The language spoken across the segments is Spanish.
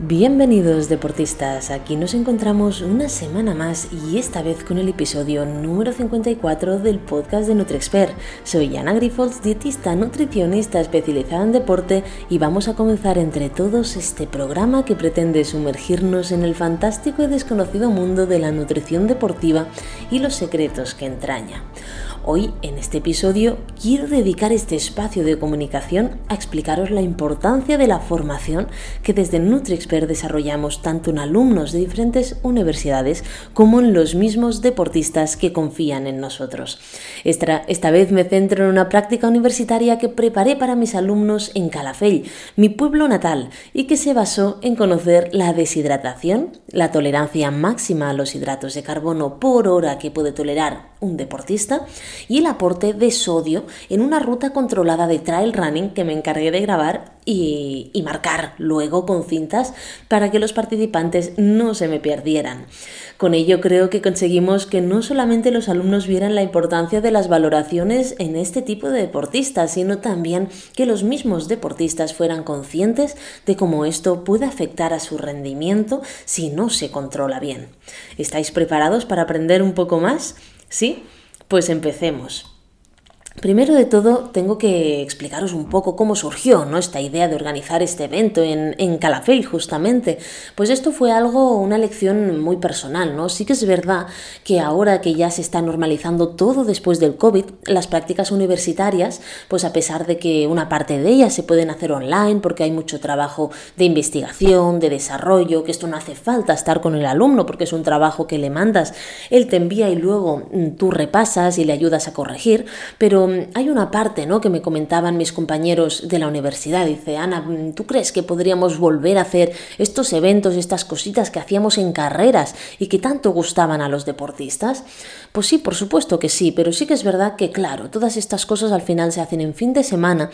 Bienvenidos deportistas, aquí nos encontramos una semana más y esta vez con el episodio número 54 del podcast de NutriExpert. Soy Ana Grifols, dietista nutricionista especializada en deporte y vamos a comenzar entre todos este programa que pretende sumergirnos en el fantástico y desconocido mundo de la nutrición deportiva y los secretos que entraña. Hoy, en este episodio, quiero dedicar este espacio de comunicación a explicaros la importancia de la formación que desde NutriExpert desarrollamos tanto en alumnos de diferentes universidades como en los mismos deportistas que confían en nosotros. Esta, esta vez me centro en una práctica universitaria que preparé para mis alumnos en Calafell, mi pueblo natal, y que se basó en conocer la deshidratación, la tolerancia máxima a los hidratos de carbono por hora que puede tolerar un deportista, y el aporte de sodio en una ruta controlada de trail running que me encargué de grabar y, y, marcar luego con cintas para que los participantes no se me perdieran. Con ello creo que conseguimos que no solamente los alumnos vieran la importancia de las valoraciones en este tipo de deportistas, sino también que los mismos deportistas fueran conscientes de cómo esto puede afectar a su rendimiento si no se controla bien. ¿Estáis preparados para aprender un poco más? ¿Sí? Pues empecemos. Primero de todo, tengo que explicaros un poco cómo surgió ¿no? esta idea de organizar este evento en, en Calafell, justamente. Pues esto fue algo, una lección muy personal, ¿no? Sí que es verdad que ahora que ya se está normalizando todo después del COVID, las prácticas universitarias, pues a pesar de que una parte de ellas se pueden hacer online porque hay mucho trabajo de investigación, de desarrollo, que esto no hace falta estar con el alumno porque es un trabajo que le mandas, él te envía y luego mm, tú repasas y le ayudas a corregir, pero hay una parte ¿no? que me comentaban mis compañeros de la universidad. Dice, Ana, ¿tú crees que podríamos volver a hacer estos eventos, estas cositas que hacíamos en carreras y que tanto gustaban a los deportistas? Pues sí, por supuesto que sí, pero sí que es verdad que, claro, todas estas cosas al final se hacen en fin de semana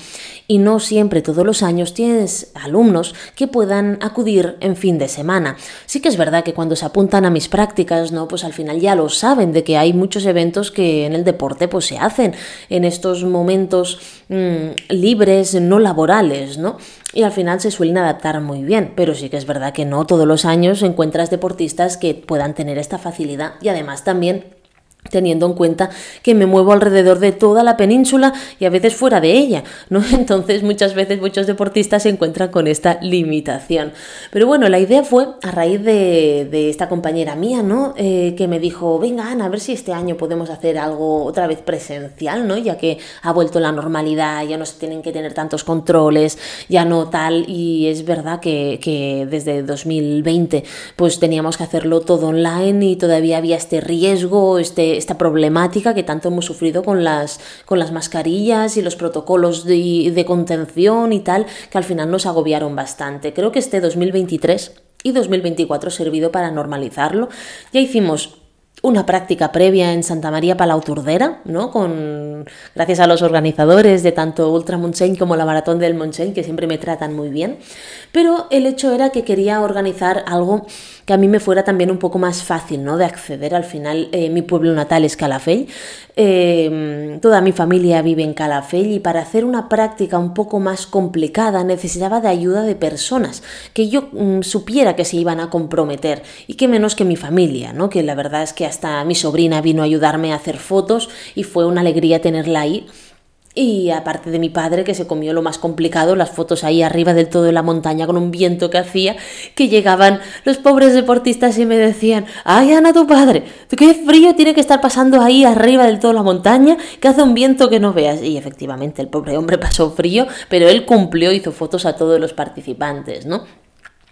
y no siempre todos los años tienes alumnos que puedan acudir en fin de semana. Sí que es verdad que cuando se apuntan a mis prácticas, ¿no? Pues al final ya lo saben de que hay muchos eventos que en el deporte pues se hacen en estos momentos mmm, libres, no laborales, ¿no? Y al final se suelen adaptar muy bien, pero sí que es verdad que no todos los años encuentras deportistas que puedan tener esta facilidad y además también teniendo en cuenta que me muevo alrededor de toda la península y a veces fuera de ella, ¿no? Entonces muchas veces muchos deportistas se encuentran con esta limitación. Pero bueno, la idea fue a raíz de, esta compañera mía, ¿no? Eh, que me dijo, venga Ana, a ver si este año podemos hacer algo otra vez presencial, ¿no? Ya que ha vuelto la normalidad, ya no se tienen que tener tantos controles, ya no tal, y es verdad que, que desde 2020 pues teníamos que hacerlo todo online y todavía había este riesgo, este esta problemática que tanto hemos sufrido con las, con las mascarillas y los protocolos de, contención y tal, que al final nos agobiaron bastante. Creo que este 2023 y 2024 ha servido para normalizarlo. Ya hicimos una práctica previa en Santa María Palau Turdera, ¿no? Con, gracias a los organizadores de tanto Ultra Montseny como la Maratón del Montseny, que siempre me tratan muy bien. Pero el hecho era que quería organizar algo que a mí me fuera también un poco más fácil, ¿no? De acceder. Al final, eh, mi pueblo natal es Calafell, eh, toda mi familia vive en Calafell y para hacer una práctica un poco más complicada necesitaba de ayuda de personas que yo mm, supiera que se iban a comprometer y que menos que mi familia, ¿no? Que la verdad es que hasta mi sobrina vino a ayudarme a hacer fotos y fue una alegría tenerla ahí y aparte de mi padre, que se comió lo más complicado, las fotos ahí arriba del todo de la montaña con un viento que hacía, que llegaban los pobres deportistas y me decían, ay Ana, tu padre, qué frío tiene que estar pasando ahí arriba del todo la montaña, que hace un viento que no veas. Y efectivamente, el pobre hombre pasó frío, pero él cumplió, hizo fotos a todos los participantes, ¿no?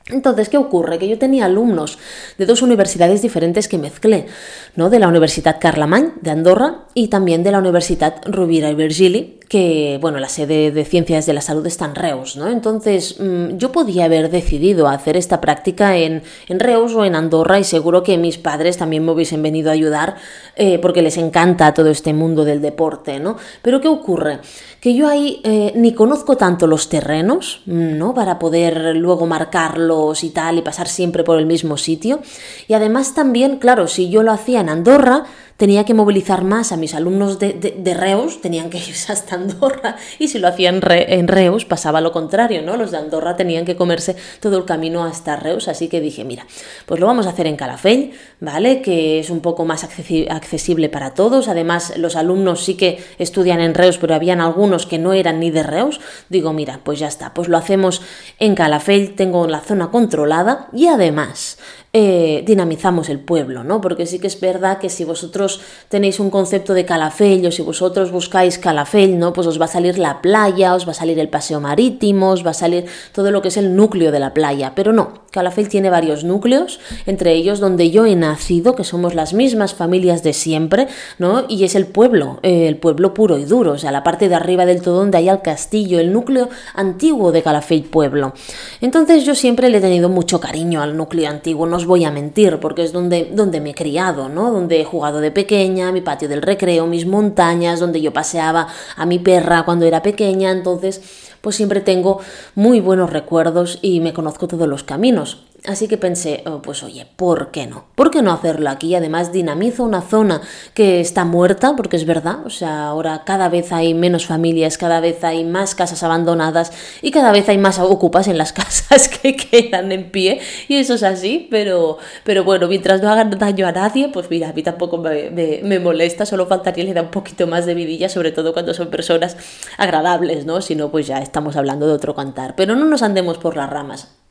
Entonces, ¿qué ocurre? Que yo tenía alumnos de dos universidades diferentes que mezclé, ¿no? De la Universidad Carlemany de Andorra y también de la Universidad Rovira i Virgili, que, bueno, la sede de Ciencias de la Salud está en Reus, ¿no? Entonces, mm, yo podía haber decidido hacer esta práctica en, en, Reus o en Andorra y seguro que mis padres también me hubiesen venido a ayudar eh, porque les encanta todo este mundo del deporte, ¿no? Pero ¿qué ocurre? Que yo ahí eh, ni conozco tanto los terrenos, ¿no? Para poder luego marcarlos y tal y pasar siempre por el mismo sitio. Y además también, claro, si yo lo hacía en Andorra, tenía que movilizar más a mis alumnos de, de, Reus, tenían que irse hasta Andorra, y si lo hacían en Reus pasaba lo contrario, ¿no? Los de Andorra tenían que comerse todo el camino hasta Reus, así que dije, mira, pues lo vamos a hacer en Calafell, ¿vale? Que es un poco más accesible para todos, además los alumnos sí que estudian en Reus, pero habían algunos que no eran ni de Reus, digo, mira, pues ya está, pues lo hacemos en Calafell, tengo la zona controlada y además eh, dinamizamos el pueblo, ¿no? Porque sí que es verdad que si vosotros tenéis un concepto de Calafell o si vosotros buscáis Calafell, ¿no? Pues os va a salir la playa, os va a salir el paseo marítimo, os va a salir todo lo que es el núcleo de la playa, pero no, Calafell tiene varios núcleos, entre ellos donde yo he nacido, que somos las mismas familias de siempre, ¿no? Y es el pueblo, eh, el pueblo puro y duro, o sea, la parte de arriba del todo donde hay el castillo, el núcleo antiguo de Calafell pueblo. Entonces yo siempre le he tenido mucho cariño al núcleo antiguo, no voy a mentir, porque es donde, donde me he criado, ¿no? Donde he jugado de pequeña, mi patio del recreo, mis montañas, donde yo paseaba a mi perra cuando era pequeña, entonces pues siempre tengo muy buenos recuerdos y me conozco todos los caminos. Así que pensé, oh, pues oye, ¿por qué no? ¿Por qué no hacerlo aquí? Además, dinamizo una zona que está muerta, porque es verdad, o sea, ahora cada vez hay menos familias, cada vez hay más casas abandonadas y cada vez hay más ocupas en las casas que quedan en pie, y eso es así, pero, pero bueno, mientras no hagan daño a nadie, pues mira, a mí tampoco me, me molesta, solo faltaría le da un poquito más de vidilla, sobre todo cuando son personas agradables, ¿no? Si no, pues ya estamos hablando de otro cantar. Pero no nos andemos por las ramas.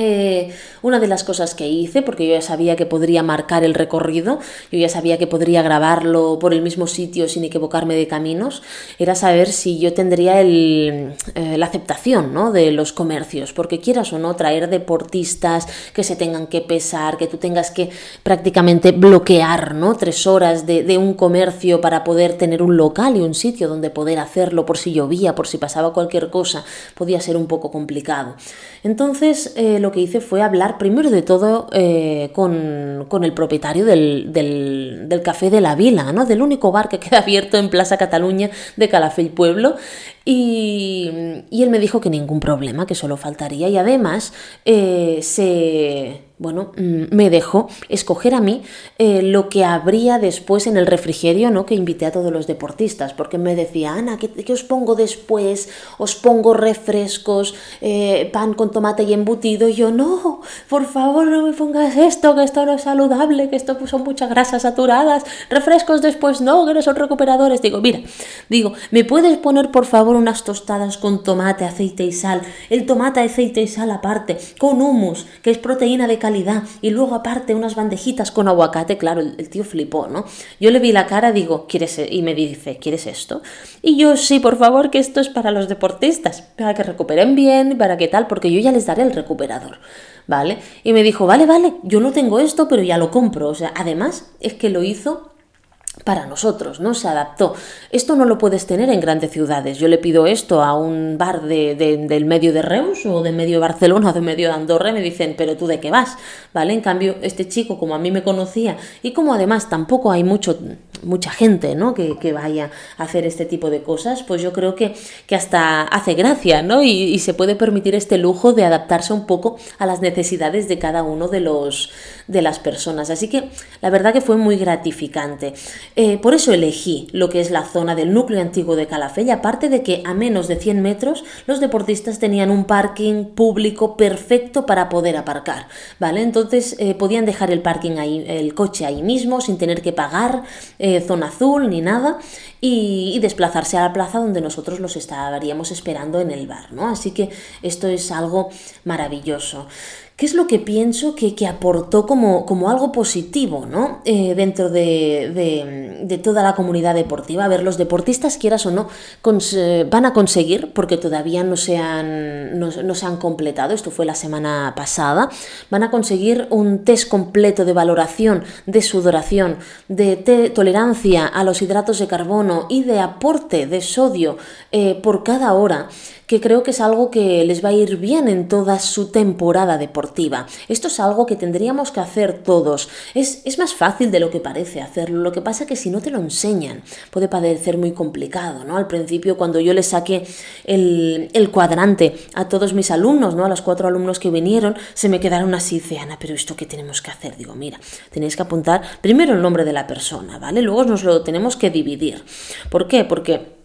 Eh, una de las cosas que hice, porque yo ya sabía que podría marcar el recorrido, yo ya sabía que podría grabarlo por el mismo sitio sin equivocarme de caminos, era saber si yo tendría el, eh, la aceptación ¿no? de los comercios, porque quieras o no traer deportistas que se tengan que pesar, que tú tengas que prácticamente bloquear ¿no? tres horas de, un comercio para poder tener un local y un sitio donde poder hacerlo por si llovía, por si pasaba cualquier cosa, podía ser un poco complicado. Entonces, eh, que hice fue hablar primero de todo eh, con, el propietario del, del, Café de la Vila, ¿no? del único bar que queda abierto en Plaza Cataluña de Calafell Pueblo. Y, él me dijo que ningún problema, que solo faltaría. Y además eh, se bueno, mm, me dejó escoger a mí eh, lo que habría después en el refrigerio, ¿no? Que invité a todos los deportistas, porque me decía, Ana, ¿qué, os pongo después? Os pongo refrescos, eh, pan con tomate y embutido. Y yo, no, por favor, no me pongas esto, que esto no es saludable, que esto son muchas grasas saturadas. Refrescos después no, que no son recuperadores. Digo, mira, digo, ¿me puedes poner por favor unas tostadas con tomate, aceite y sal? El tomate, aceite y sal aparte, con humus, que es proteína de y luego aparte unas bandejitas con aguacate, claro, el, tío flipó, ¿no? Yo le vi la cara, digo, ¿quieres? E-?", y me dice, ¿quieres esto? Y yo, sí, por favor, que esto es para los deportistas, para que recuperen bien, para que tal, porque yo ya les daré el recuperador. ¿Vale? Y me dijo, vale, vale, yo no tengo esto, pero ya lo compro. O sea, además es que lo hizo para nosotros, ¿no? Se adaptó. Esto no lo puedes tener en grandes ciudades. Yo le pido esto a un bar de, del medio de Reus o de medio de Barcelona o de medio de Andorra y me dicen, pero tú de qué vas, ¿vale? En cambio, este chico, como a mí me conocía y como además tampoco hay mucho, mucha gente, ¿no? Que, vaya a hacer este tipo de cosas, pues yo creo que, que hasta hace gracia, ¿no? Y, y se puede permitir este lujo de adaptarse un poco a las necesidades de cada uno de los de las personas. Así que la verdad que fue muy gratificante. Eh, por eso elegí lo que es la zona del núcleo antiguo de Calafell, aparte de que a menos de 100 metros los deportistas tenían un parking público perfecto para poder aparcar, ¿vale? Entonces eh, podían dejar el parking ahí, el coche ahí mismo sin tener que pagar eh, zona azul ni nada y, y, desplazarse a la plaza donde nosotros los estaríamos esperando en el bar, ¿no? Así que esto es algo maravilloso. ¿Qué es lo que pienso que, aportó como, como, algo positivo ¿no? Eh, dentro de, toda la comunidad deportiva? A ver, los deportistas, quieras o no, van a conseguir, porque todavía no se, han, no, se han completado, esto fue la semana pasada, van a conseguir un test completo de valoración, de sudoración, de tolerancia a los hidratos de carbono y de aporte de sodio eh, por cada hora que creo que es algo que les va a ir bien en toda su temporada deportiva. Esto es algo que tendríamos que hacer todos. Es, es más fácil de lo que parece hacerlo. Lo que pasa es que si no te lo enseñan, puede parecer muy complicado, ¿no? Al principio, cuando yo les saqué el, el cuadrante a todos mis alumnos, ¿no? A los cuatro alumnos que vinieron, se me quedaron así, dice, Ana, pero ¿esto qué tenemos que hacer? Digo, mira, tenéis que apuntar primero el nombre de la persona, ¿vale? Luego nos lo tenemos que dividir. ¿Por qué? Porque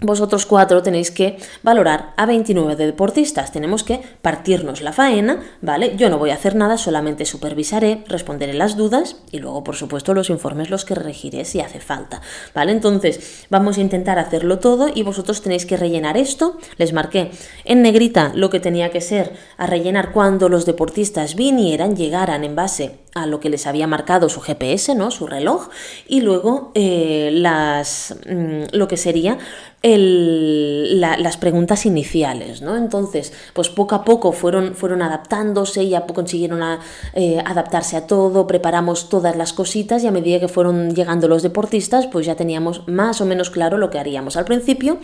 vosotros cuatro tenéis que valorar a 29 deportistas. Tenemos que partirnos la faena, ¿vale? Yo no voy a hacer nada, solamente supervisaré, responderé las dudas y luego, por supuesto, los informes los que regiré si hace falta, ¿vale? Entonces, vamos a intentar hacerlo todo y vosotros tenéis que rellenar esto. Les marqué en negrita lo que tenía que ser a rellenar cuando los deportistas vinieran, llegaran en base a lo que les había marcado su GPS, ¿no? Su reloj, y luego eh, las, mm, lo que sería las preguntas iniciales, ¿no? Entonces, pues poco a poco fueron, fueron adaptándose, ya consiguieron eh, adaptarse a todo, preparamos todas las cositas y a medida que fueron llegando los deportistas, pues ya teníamos más o menos claro lo que haríamos. Al principio,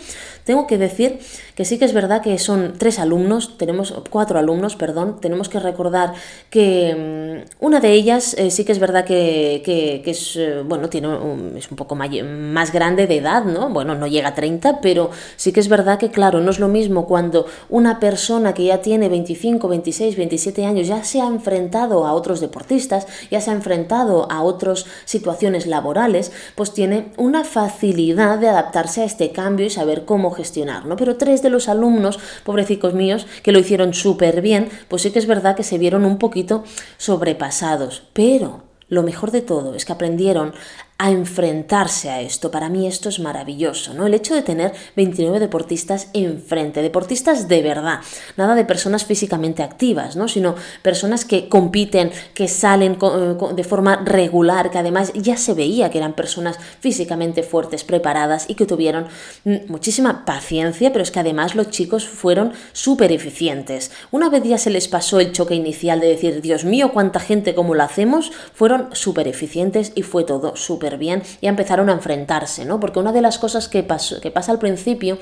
tengo que decir que sí que es verdad que son tres alumnos, tenemos cuatro alumnos, perdón, tenemos que recordar que mm, una de ellas eh, sí que es verdad que, es, eh, bueno, tiene es un poco más grande de edad, ¿no? Bueno, no llega a 30, pero sí que es verdad que, claro, no es lo mismo cuando una persona que ya tiene 25, 26, 27 años ya se ha enfrentado a otros deportistas, ya se ha enfrentado a otras situaciones laborales, pues tiene una facilidad de adaptarse a este cambio y saber cómo gestionar, ¿no? Pero tres de los alumnos, pobrecicos míos, que lo hicieron súper bien, pues sí que es verdad que se vieron un poquito sobrepasados. Pero lo mejor de todo es que aprendieron a enfrentarse a esto. Para mí esto es maravilloso, ¿no? El hecho de tener 29 deportistas enfrente, deportistas de verdad, nada de personas físicamente activas, ¿no? Sino personas que compiten, que salen eh, de forma regular, que además ya se veía que eran personas físicamente fuertes, preparadas y que tuvieron mm, muchísima paciencia, pero es que además los chicos fueron súper eficientes. Una vez ya se les pasó el choque inicial de decir, Dios mío, cuánta gente como lo hacemos, fueron súper eficientes y fue todo súper bien, y empezaron a enfrentarse, ¿no? Porque una de las cosas que, pasa al principio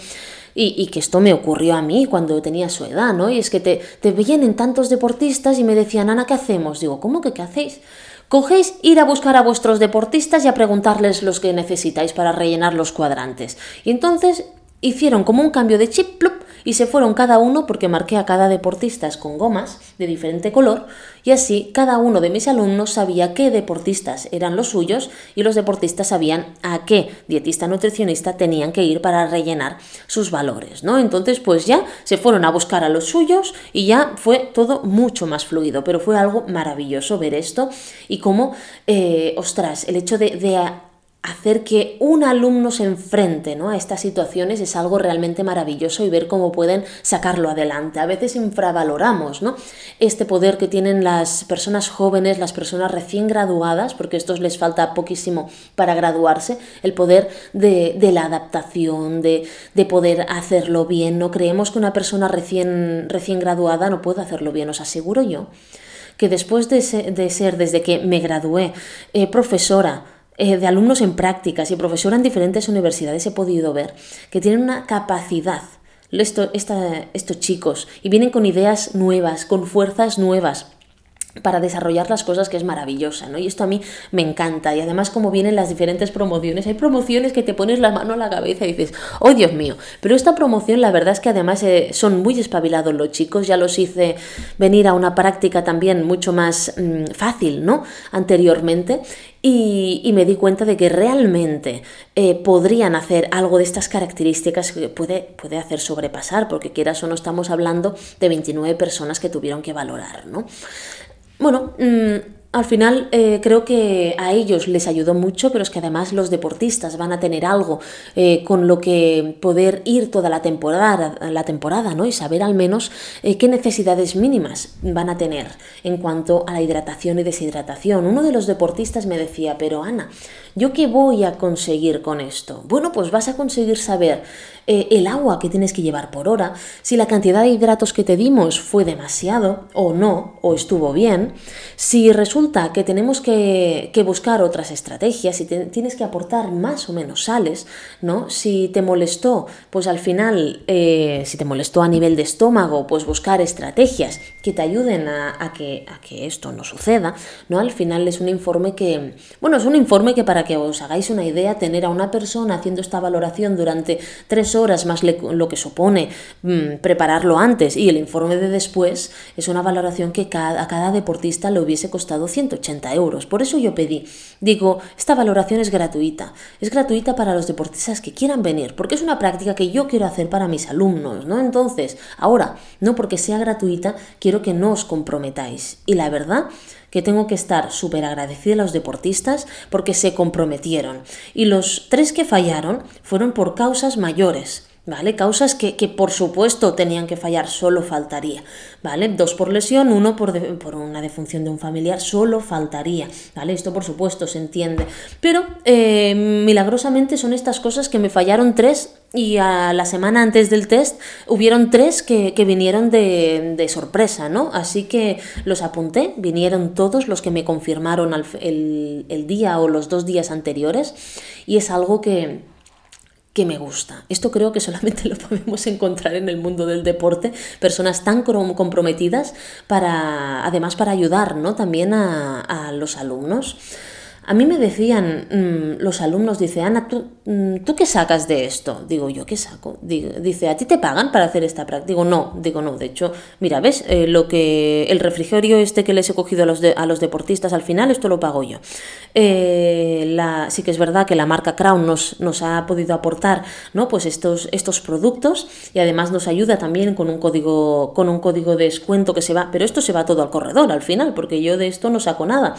y, que esto me ocurrió a mí cuando tenía su edad, ¿no? Y es que te, te tantos deportistas y me decían, Ana, ¿qué hacemos? Digo, ¿cómo que qué hacéis? Cogéis ir a buscar a vuestros deportistas y a preguntarles los que necesitáis para rellenar los cuadrantes. Y entonces hicieron como un cambio de chip, plup, y se fueron cada uno porque marqué a cada deportista con gomas de diferente color y así cada uno de mis alumnos sabía qué deportistas eran los suyos y los deportistas sabían a qué dietista nutricionista tenían que ir para rellenar sus valores, ¿no? Entonces pues ya se fueron a buscar a los suyos y ya fue todo mucho más fluido, pero fue algo maravilloso ver esto y cómo, eh, ostras, el hecho de hacer que un alumno se enfrente ¿no? a estas situaciones es algo realmente maravilloso y ver cómo pueden sacarlo adelante. A veces infravaloramos ¿no? este poder que tienen las personas jóvenes, las personas recién graduadas, porque a estos les falta poquísimo para graduarse, el poder de, la adaptación, de, poder hacerlo bien. No creemos que una persona recién, recién graduada no pueda hacerlo bien, os aseguro yo que después de ser, desde que me gradué, eh, profesora, eh, de alumnos en prácticas y profesora en diferentes universidades he podido ver que tienen una capacidad estos chicos y vienen con ideas nuevas, con fuerzas nuevas para desarrollar las cosas que es maravillosa, ¿no? Y esto a mí me encanta. Y además como vienen las diferentes promociones, hay promociones que te pones la mano a la cabeza y dices, oh Dios mío, pero esta promoción la verdad es que además eh, son muy espabilados los chicos, ya los hice venir a una práctica también mucho más mm, fácil, ¿no? Anteriormente. Y, me di cuenta de que realmente eh, podrían hacer algo de estas características que puede, puede hacer sobrepasar, porque quieras o no estamos hablando de 29 personas que tuvieron que valorar, ¿no? Bueno, mm, al final eh, creo que a ellos les ayudó mucho, pero es que además los deportistas van a tener algo eh, con lo que poder ir toda la temporada, la temporada ¿no? y saber al menos eh, qué necesidades mínimas van a tener en cuanto a la hidratación y deshidratación. Uno de los deportistas me decía, pero Ana, ¿yo qué voy a conseguir con esto? Bueno, pues vas a conseguir saber eh, el agua que tienes que llevar por hora, si la cantidad de hidratos que te dimos fue demasiado o no, o estuvo bien, si resulta que tenemos que, buscar otras estrategias, si tienes que aportar más o menos sales, ¿no? Si te molestó, pues al final, eh, si te molestó a nivel de estómago, pues buscar estrategias que te ayuden a, que, a que esto no suceda, ¿no? Al final es un informe que, bueno, es un informe que para que os hagáis una idea, tener a una persona haciendo esta valoración durante tres horas más lo que supone mm, prepararlo antes y el informe de después, es una valoración que a cada deportista le hubiese costado 180 euros. Por eso yo pedí, digo, esta valoración es gratuita. Es gratuita para los deportistas que quieran venir, porque es una práctica que yo quiero hacer para mis alumnos, ¿no? Entonces, ahora, no porque sea gratuita, quiero que no os comprometáis. Y la verdad que tengo que estar súper agradecida a los deportistas porque se comprometieron. Y los tres que fallaron fueron por causas mayores. ¿Vale? Causas que, por supuesto tenían que fallar, solo faltaría, ¿vale? Dos por lesión, uno por, por, una defunción de un familiar, solo faltaría, ¿vale? Esto por supuesto se entiende. Pero eh, milagrosamente son estas cosas que me fallaron tres y a la semana antes del test hubieron tres que, vinieron de, de, sorpresa, ¿no? Así que los apunté, vinieron todos los que me confirmaron el, el día o los dos días anteriores y es algo que que me gusta. Esto creo que solamente lo podemos encontrar en el mundo del deporte, personas tan comprometidas para, además para ayudar ¿no? también a, a los alumnos. A mí me decían mm, los alumnos, dice, Ana, ¿tú, mm, ¿tú qué sacas de esto? Digo, ¿yo qué saco? Dice, ¿a ti te pagan para hacer esta práctica? Digo, no, digo, no. De hecho, mira, ¿ves? Eh, lo que el refrigerio este que les he cogido a los, a los deportistas al final, esto lo pago yo. Eh, la, sí que es verdad que la marca Crown nos, nos ha podido aportar ¿no? pues estos, estos productos y además nos ayuda también con un, código, con un código de descuento que se va, pero esto se va todo al corredor al final, porque yo de esto no saco nada.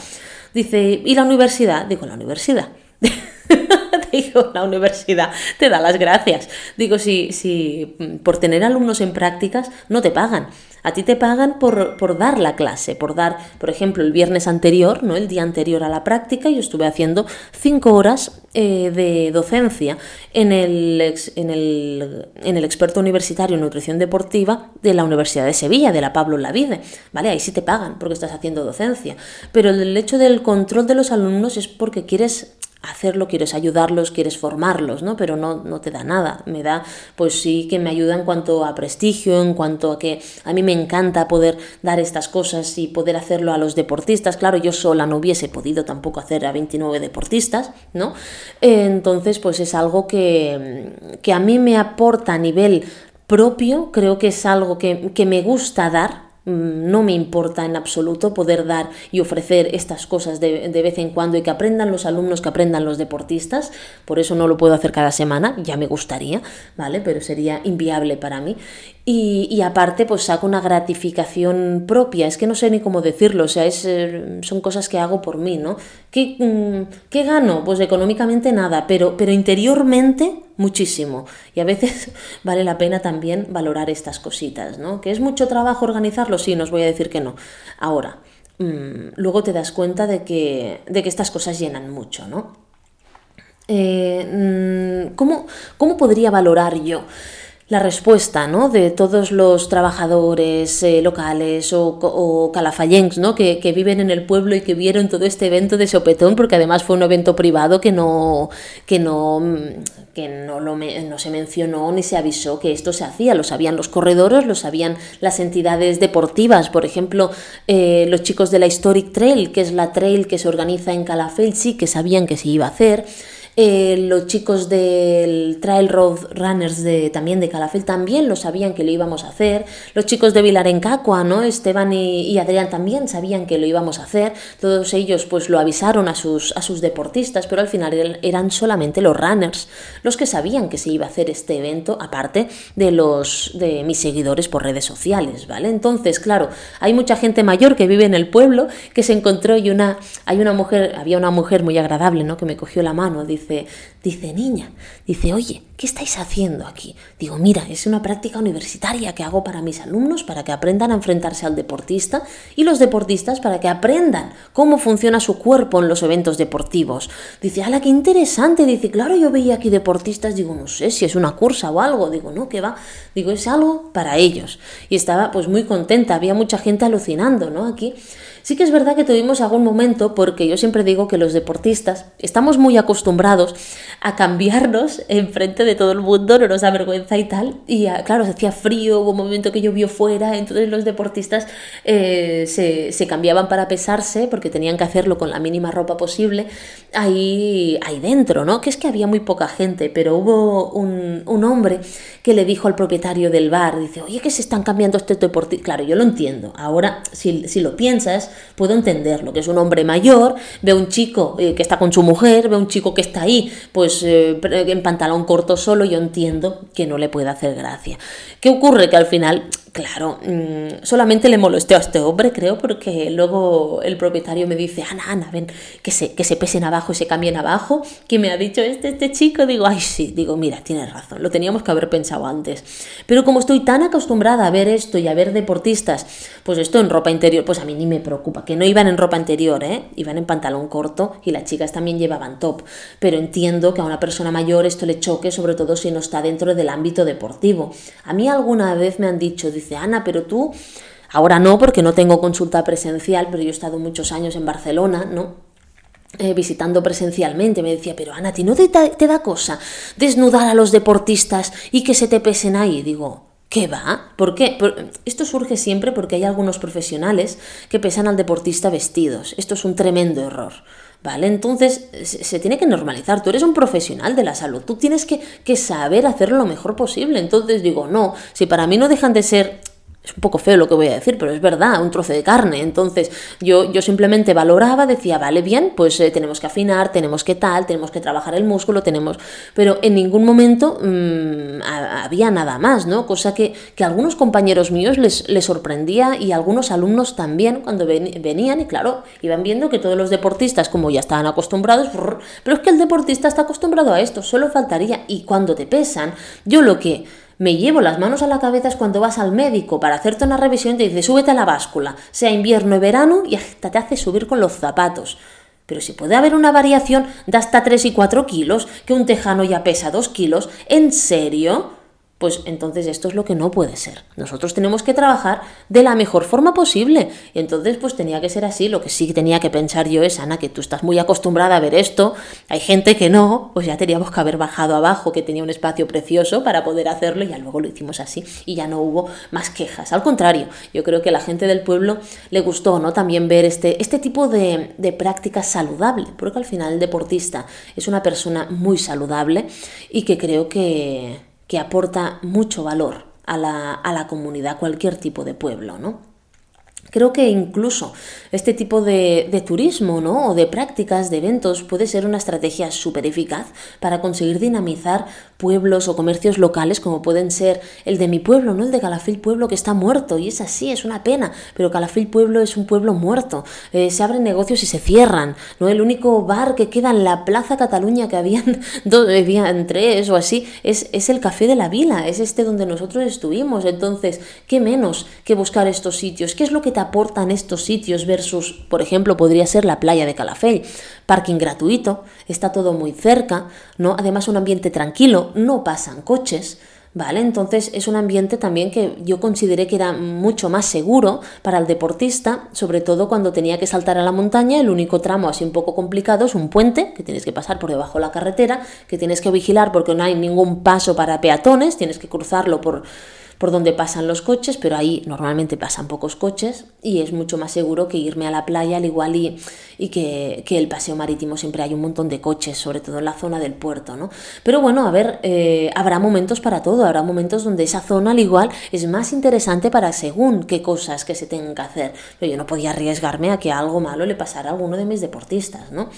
Dice, ¿y la universidad? Digo, la universidad. Digo, la universidad te da las gracias. Digo, si, si por tener alumnos en prácticas no te pagan. A ti te pagan por, por, dar la clase, por dar, por ejemplo, el viernes anterior, ¿no? el día anterior a la práctica, yo estuve haciendo cinco horas eh, de docencia en el, en, el, en el experto universitario en nutrición deportiva de la Universidad de Sevilla, de la Pablo Lavide. ¿Vale? Ahí sí te pagan porque estás haciendo docencia. Pero el hecho del control de los alumnos es porque quieres hacerlo, quieres ayudarlos, quieres formarlos, ¿no? Pero no, no te da nada. Me da, pues sí que me ayuda en cuanto a prestigio, en cuanto a que a mí me encanta poder dar estas cosas y poder hacerlo a los deportistas. Claro, yo sola no hubiese podido tampoco hacer a 29 deportistas, ¿no? Entonces, pues es algo que, que a mí me aporta a nivel propio, creo que es algo que, que me gusta dar, no me importa en absoluto poder dar y ofrecer estas cosas de, vez en cuando y que aprendan los alumnos, que aprendan los deportistas. Por eso no lo puedo hacer cada semana, ya me gustaría, ¿vale? Pero sería inviable para mí. Y, aparte, pues saco una gratificación propia, es que no sé ni cómo decirlo, o sea, es, eh, son cosas que hago por mí, ¿no? ¿Qué, mm, ¿Qué, gano? Pues económicamente nada, pero, pero interiormente muchísimo. Y a veces vale la pena también valorar estas cositas, ¿no? ¿Que es mucho trabajo organizarlo? Sí, no os voy a decir que no. Ahora, mm, luego te das cuenta de que, de que estas cosas llenan mucho, ¿no? Eh, mm, ¿cómo, ¿Cómo podría valorar yo? La respuesta ¿no? de todos los trabajadores eh, locales o, o ¿no? Que, viven en el pueblo y que vieron todo este evento de sopetón, porque además fue un evento privado que no, que no, que no, lo no se mencionó ni se avisó que esto se hacía. Lo sabían los corredores, lo sabían las entidades deportivas, por ejemplo, eh, los chicos de la Historic Trail, que es la trail que se organiza en Calafell, sí que sabían que se iba a hacer. Eh, los chicos del Trail Road Runners de, también de Calafel también lo sabían que lo íbamos a hacer. Los chicos de Vilarencacua, ¿no? Esteban y, Adrián también sabían que lo íbamos a hacer. Todos ellos pues lo avisaron a sus, a sus deportistas, pero al final eran solamente los runners los que sabían que se iba a hacer este evento, aparte de los de mis seguidores por redes sociales, ¿vale? Entonces, claro, hay mucha gente mayor que vive en el pueblo que se encontró y una hay una mujer, había una mujer muy agradable, ¿no? Que me cogió la mano, dice dice, dice, niña, dice, oye, ¿qué estáis haciendo aquí? Digo, mira, es una práctica universitaria que hago para mis alumnos para que aprendan a enfrentarse al deportista y los deportistas para que aprendan cómo funciona su cuerpo en los eventos deportivos. Dice, ala, qué interesante. Dice, claro, yo veía aquí deportistas, digo, no sé si es una cursa o algo. Digo, no, ¿qué va? Digo, es algo para ellos. Y estaba pues muy contenta, había mucha gente alucinando, ¿no? Aquí. Sí que es verdad que tuvimos algún momento, porque yo siempre digo que los deportistas estamos muy acostumbrados a cambiarnos en frente de todo el mundo, no nos da vergüenza y tal. Y ah, claro, se hacía frío, hubo un momento que llovió fuera, entonces los deportistas eh, se, cambiaban para pesarse porque tenían que hacerlo con la mínima ropa posible ahí, ahí dentro, ¿no? Que es que había muy poca gente, pero hubo un, un hombre que le dijo al propietario del bar, dice, oye, que se están cambiando este deportista. Claro, yo lo entiendo. Ahora, si, si lo piensas, puedo entenderlo, que es un hombre mayor, ve un chico eh, que está con su mujer, ve un chico que está ahí, eh, en pantalón corto solo, yo entiendo que no le puede hacer gracia. ¿Qué ocurre? Que al final Claro, mm, solamente le molesté a este hombre, creo, porque luego el propietario me dice, Ana, Ana, ven, que se, que se pesen abajo y se cambien abajo, que me ha dicho este, este chico, digo, ay, sí, digo, mira, tienes razón, lo teníamos que haber pensado antes. Pero como estoy tan acostumbrada a ver esto y a ver deportistas, pues esto en ropa interior, pues a mí ni me preocupa, que no iban en ropa interior, ¿eh? Iban en pantalón corto y las chicas también llevaban top, pero entiendo que a una persona mayor esto le choque, sobre todo si no está dentro del ámbito deportivo. A mí alguna vez me han dicho, dice, Ana, pero tú, ahora no, porque no tengo consulta presencial, pero yo he estado muchos años en Barcelona, ¿no? Eh, visitando presencialmente, me decía, pero Ana, ¿ti no te, te da cosa desnudar a los deportistas y que se te pesen ahí? Digo, ¿Qué va? ¿Por qué? Esto surge siempre porque hay algunos profesionales que pesan al deportista vestidos. Esto es un tremendo error. ¿Vale? Entonces se tiene que normalizar. Tú eres un profesional de la salud. Tú tienes que, que saber hacerlo lo mejor posible. Entonces digo, no, si para mí no dejan de ser es un poco feo lo que voy a decir, pero es verdad, un trozo de carne. Entonces yo, yo simplemente valoraba, decía, vale, bien, pues eh, tenemos que afinar, tenemos que tal, tenemos que trabajar el músculo, tenemos... Pero en ningún momento mm, había nada más, ¿no? Cosa que, que a algunos compañeros míos les, les, sorprendía y a algunos alumnos también cuando venían y claro, iban viendo que todos los deportistas, como ya estaban acostumbrados, pero es que el deportista está acostumbrado a esto, solo faltaría. Y cuando te pesan, yo lo que me llevo las manos a la cabeza es cuando vas al médico para hacerte una revisión y te dice súbete a la báscula, sea invierno o verano, y hasta te hace subir con los zapatos. Pero si puede haber una variación de hasta 3 y 4 kilos, que un tejano ya pesa 2 kilos, ¿en serio? Pues entonces esto es lo que no puede ser. Nosotros tenemos que trabajar de la mejor forma posible. Y entonces pues tenía que ser así. Lo que sí tenía que pensar yo es, Ana, que tú estás muy acostumbrada a ver esto. Hay gente que no, pues ya teníamos que haber bajado abajo, que tenía un espacio precioso para poder hacerlo y ya luego lo hicimos así. Y ya no hubo más quejas. Al contrario, yo creo que a la gente del pueblo le gustó ¿no? también ver este, este tipo de, de práctica saludable, porque al final el deportista es una persona muy saludable y que creo que que aporta mucho valor a la, a la comunidad, cualquier tipo de pueblo, ¿no? Creo que incluso este tipo de, turismo ¿no? o de prácticas, de eventos, puede ser una estrategia súper eficaz para conseguir dinamizar pueblos o comercios locales como pueden ser el de mi pueblo, ¿no? el de Calafil Pueblo que está muerto y es así, es una pena, pero Calafil Pueblo es un pueblo muerto, eh, se abren negocios y se cierran, ¿no? el único bar que queda en la Plaza Cataluña que habían, dos, habían tres o así es, es el Café de la Vila, es este donde nosotros estuvimos, entonces, ¿qué menos que buscar estos sitios? ¿Qué es lo que aportan estos sitios versus, por ejemplo, podría ser la playa de Calafell? Parking gratuito, está todo muy cerca, ¿no? Además un ambiente tranquilo, no pasan coches. ¿Vale? Entonces es un ambiente también que yo consideré que era mucho más seguro para el deportista, sobre todo cuando tenía que saltar a la montaña. El único tramo así un poco complicado es un puente, que tienes que pasar por debajo de la carretera, que tienes que vigilar porque no hay ningún paso para peatones, tienes que cruzarlo por por donde pasan los coches, pero ahí normalmente pasan pocos coches y es mucho más seguro que irme a la playa al igual y, y que, el paseo marítimo siempre hay un montón de coches, sobre todo en la zona del puerto, ¿no? Pero bueno, a ver, eh, habrá momentos para todo, habrá momentos donde esa zona al igual es más interesante para según qué cosas que se tengan que hacer. Pero yo no podía arriesgarme a que algo malo le pasara a alguno de mis deportistas, ¿no?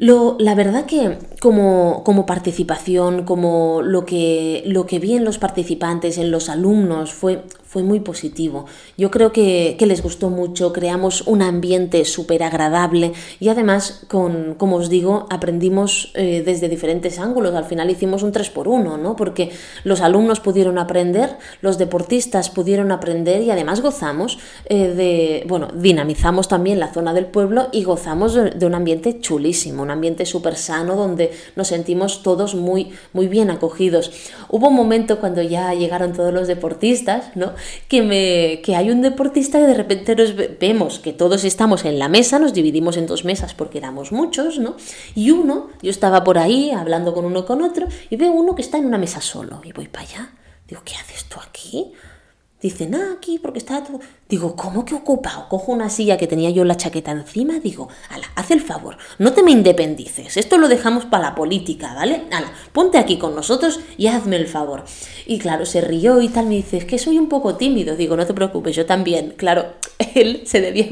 Lo, la verdad que como, como, participación, como lo que, lo que vi en los participantes, en los alumnos, fue, fue muy positivo. Yo creo que, les gustó mucho, creamos un ambiente súper agradable y además, con, como os digo, aprendimos eh, desde diferentes ángulos. Al final hicimos un 3 por 1 ¿no? Porque los alumnos pudieron aprender, los deportistas pudieron aprender y además gozamos eh, de, bueno, dinamizamos también la zona del pueblo y gozamos de, un ambiente chulísimo, un ambiente súper sano donde nos sentimos todos muy, muy bien acogidos. Hubo un momento cuando ya llegaron todos los deportistas, ¿no? que, me, que hay un deportista y de repente nos vemos que todos estamos en la mesa, nos dividimos en dos mesas porque éramos muchos, ¿no? Y uno, yo estaba por ahí hablando con uno con otro y veo uno que está en una mesa solo y voy para allá. Digo, ¿qué haces tú aquí? Dice, nada, aquí porque está todo. Digo, ¿cómo que ocupado? Cojo una silla que tenía yo la chaqueta encima, digo, ala, haz el favor, no te me independices, esto lo dejamos para la política, ¿vale? Ala, ponte aquí con nosotros y hazme el favor. Y claro, se rió y tal, me dice, es que soy un poco tímido. Digo, no te preocupes, yo también. Claro, él se debía,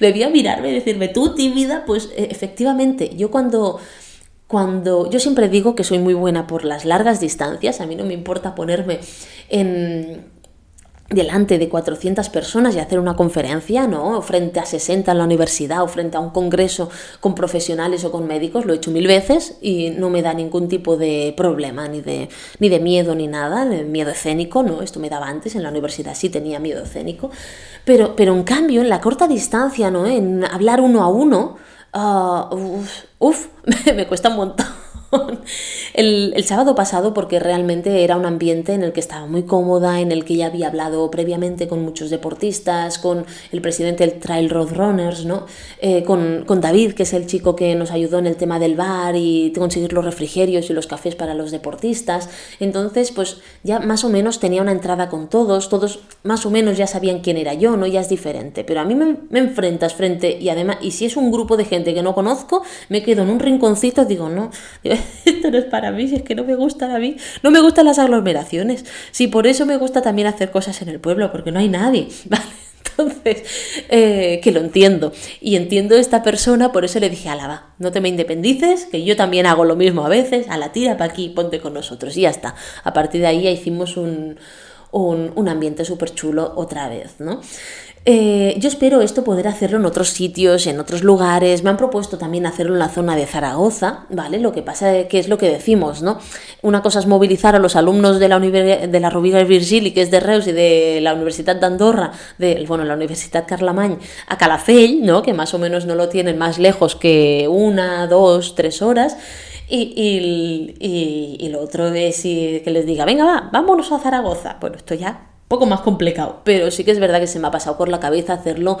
debía mirarme y decirme, tú tímida, pues e, efectivamente, yo cuando cuando yo siempre digo que soy muy buena por las largas distancias, a mí no me importa ponerme en delante de 400 personas y hacer una conferencia, ¿no? Frente a 60 en la universidad o frente a un congreso con profesionales o con médicos, lo he hecho mil veces y no me da ningún tipo de problema, ni de, ni de miedo ni nada, miedo escénico, ¿no? Esto me daba antes, en la universidad sí tenía miedo escénico, pero, pero en cambio, en la corta distancia, ¿no? En hablar uno a uno, uh, uf, me cuesta un montón el, sábado pasado porque realmente era un ambiente en el que estaba muy cómoda, en el que ya había hablado previamente con muchos deportistas, con el presidente del Trail Road Runners, ¿no? Eh, con, David, que es el chico que nos ayudó en el tema del bar y conseguir los refrigerios y los cafés para los deportistas. Entonces, pues ya más o menos tenía una entrada con todos, todos más o menos ya sabían quién era yo, ¿no? Ya es diferente. Pero a mí me, me enfrentas frente y además, y si es un grupo de gente que no conozco, me quedo en un rinconcito, digo, no, esto no es para mí, si es que no me gusta a mí, no me gustan las aglomeraciones. Si por eso me gusta también hacer cosas en el pueblo, porque no hay nadie, ¿vale? Entonces, eh, que lo entiendo. Y entiendo esta persona, por eso le dije, alaba, no te me independices, que yo también hago lo mismo a veces, a la tira para aquí, ponte con nosotros. Y ya está. A partir de ahí ya hicimos un, un, un ambiente súper chulo otra vez, ¿no? Eh, yo espero esto poder hacerlo en otros sitios, en otros lugares. Me han propuesto también hacerlo en la zona de Zaragoza, ¿vale? Lo que pasa es que es lo que decimos, ¿no? Una cosa es movilizar a los alumnos de la, de Virgili, que es de Reus, y de la Universidad de Andorra, de, bueno, la Universidad Carlamany, a Calafell, ¿no? Que más o menos no lo tienen más lejos que una, dos, tres horas. Y, y, y, lo otro es que les diga, venga, va, vámonos a Zaragoza. Bueno, esto ya poco más complicado, pero sí que es verdad que se me ha pasado por la cabeza hacerlo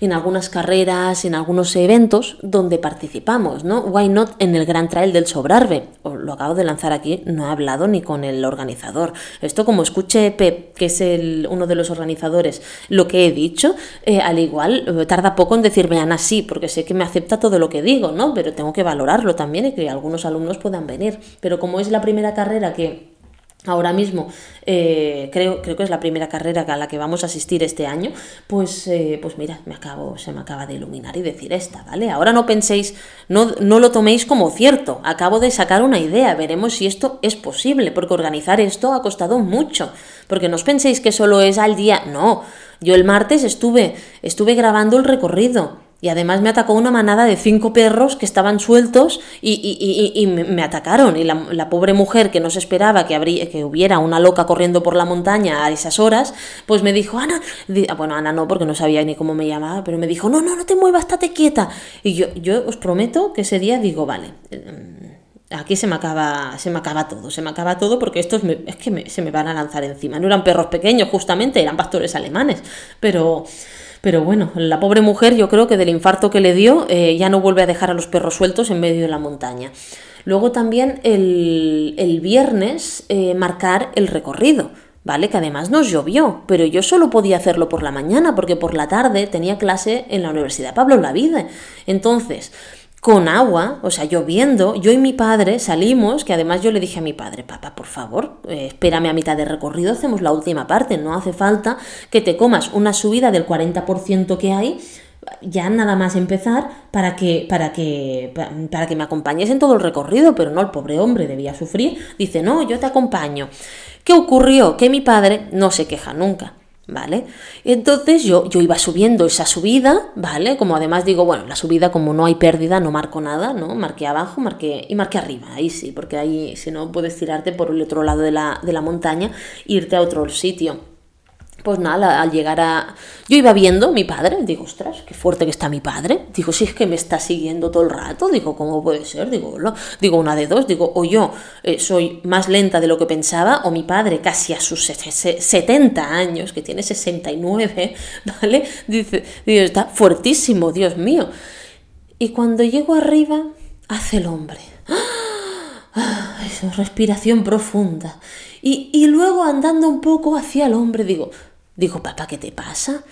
en algunas carreras, en algunos eventos donde participamos, ¿no? Why not en el Gran Trail del Sobrarbe? lo acabo de lanzar aquí, no he hablado ni con el organizador. Esto como escuche Pep, que es uno de los organizadores, lo que he dicho, eh, al igual eh, tarda poco en decirme Ana sí, porque sé que me acepta todo lo que digo, ¿no? Pero tengo que valorarlo también y que algunos alumnos puedan venir. Pero como es la primera carrera que ahora mismo eh, creo, creo que es la primera carrera a la que vamos a asistir este año, pues, eh, pues mira, me acabo, se me acaba de iluminar y decir esta, ¿vale? Ahora no penséis, no, no lo toméis como cierto, acabo de sacar una idea, veremos si esto es posible, porque organizar esto ha costado mucho, porque no os penséis que solo es al día, no, yo el martes estuve, estuve grabando el recorrido, y además me atacó una manada de cinco perros que estaban sueltos y, me atacaron. Y la, pobre mujer que no se esperaba que, que hubiera una loca corriendo por la montaña a esas horas, pues me dijo, Ana, ah, bueno, Ana no, porque no sabía ni cómo me llamaba, pero me dijo, no, no, no te muevas, estate quieta. Y yo, yo os prometo que ese día digo, vale. Mm, aquí se me acaba, se me acaba todo, se me acaba todo porque estos es que se me van a lanzar encima. No eran perros pequeños, justamente, eran pastores alemanes, pero pero bueno, la pobre mujer yo creo que del infarto que le dio eh, ya no vuelve a dejar a los perros sueltos en medio de la montaña. Luego también el, viernes eh, marcar el recorrido. ¿vale? Que además nos llovió, pero yo solo podía hacerlo por la mañana porque por la tarde tenía clase en la Universidad Pablo Lavide. Entonces, con agua, o sea, lloviendo, yo y mi padre salimos, que además yo le dije a mi padre, papá, por favor, eh, espérame a mitad de recorrido, hacemos la última parte, no hace falta que te comas una subida del 40% que hay ya nada más empezar para que, para que, para que me acompañes en todo el recorrido, pero no, el pobre hombre debía sufrir. Dice, no, yo te acompaño. ¿Qué ocurrió? Que mi padre no se queja nunca. ¿Vale? Entonces yo, yo iba subiendo esa subida, ¿vale? Como además digo, bueno, la subida como no hay pérdida, no marco nada, ¿no? Marqué abajo, marqué y marqué arriba, ahí sí, porque ahí si no puedes tirarte por el otro lado de la, de la montaña e irte a otro sitio pues nada, al llegar a... Yo iba viendo mi padre, digo, ostras, qué fuerte que está mi padre. Digo, si es que me está siguiendo todo el rato, digo, ¿cómo puede ser? Digo, digo una de dos, digo, o yo eh, soy más lenta de lo que pensaba, o mi padre, casi a sus 70 años, que tiene 69, ¿vale? Dice, digo, está fuertísimo, Dios mío. Y cuando llego arriba, hace el hombre. ¡Ah! Esa respiración profunda. Y, y luego andando un poco hacia el hombre, digo, Digo, papá, ¿qué te pasa?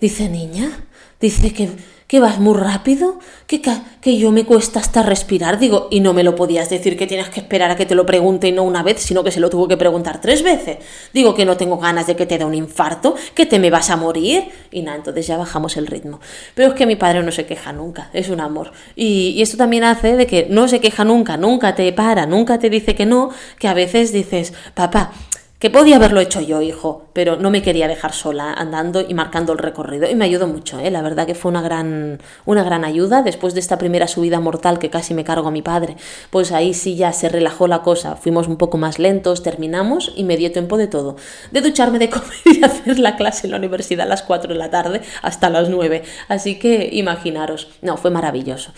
Dice, niña, dice que, que vas muy rápido, que, que yo me cuesta hasta respirar. Digo, y no me lo podías decir que tienes que esperar a que te lo pregunte y no una vez, sino que se lo tuvo que preguntar tres veces. Digo que no tengo ganas de que te dé un infarto, que te me vas a morir. Y nada, entonces ya bajamos el ritmo. Pero es que mi padre no se queja nunca, es un amor. Y, y esto también hace de que no se queja nunca, nunca te para, nunca te dice que no, que a veces dices, papá, que podía haberlo hecho yo, hijo, pero no me quería dejar sola andando y marcando el recorrido. Y me ayudó mucho, ¿eh? la verdad que fue una gran, una gran ayuda. Después de esta primera subida mortal que casi me cargo a mi padre, pues ahí sí ya se relajó la cosa. Fuimos un poco más lentos, terminamos y me dio tiempo de todo. De ducharme, de comer y hacer la clase en la universidad a las 4 de la tarde hasta las 9. Así que imaginaros, no, fue maravilloso.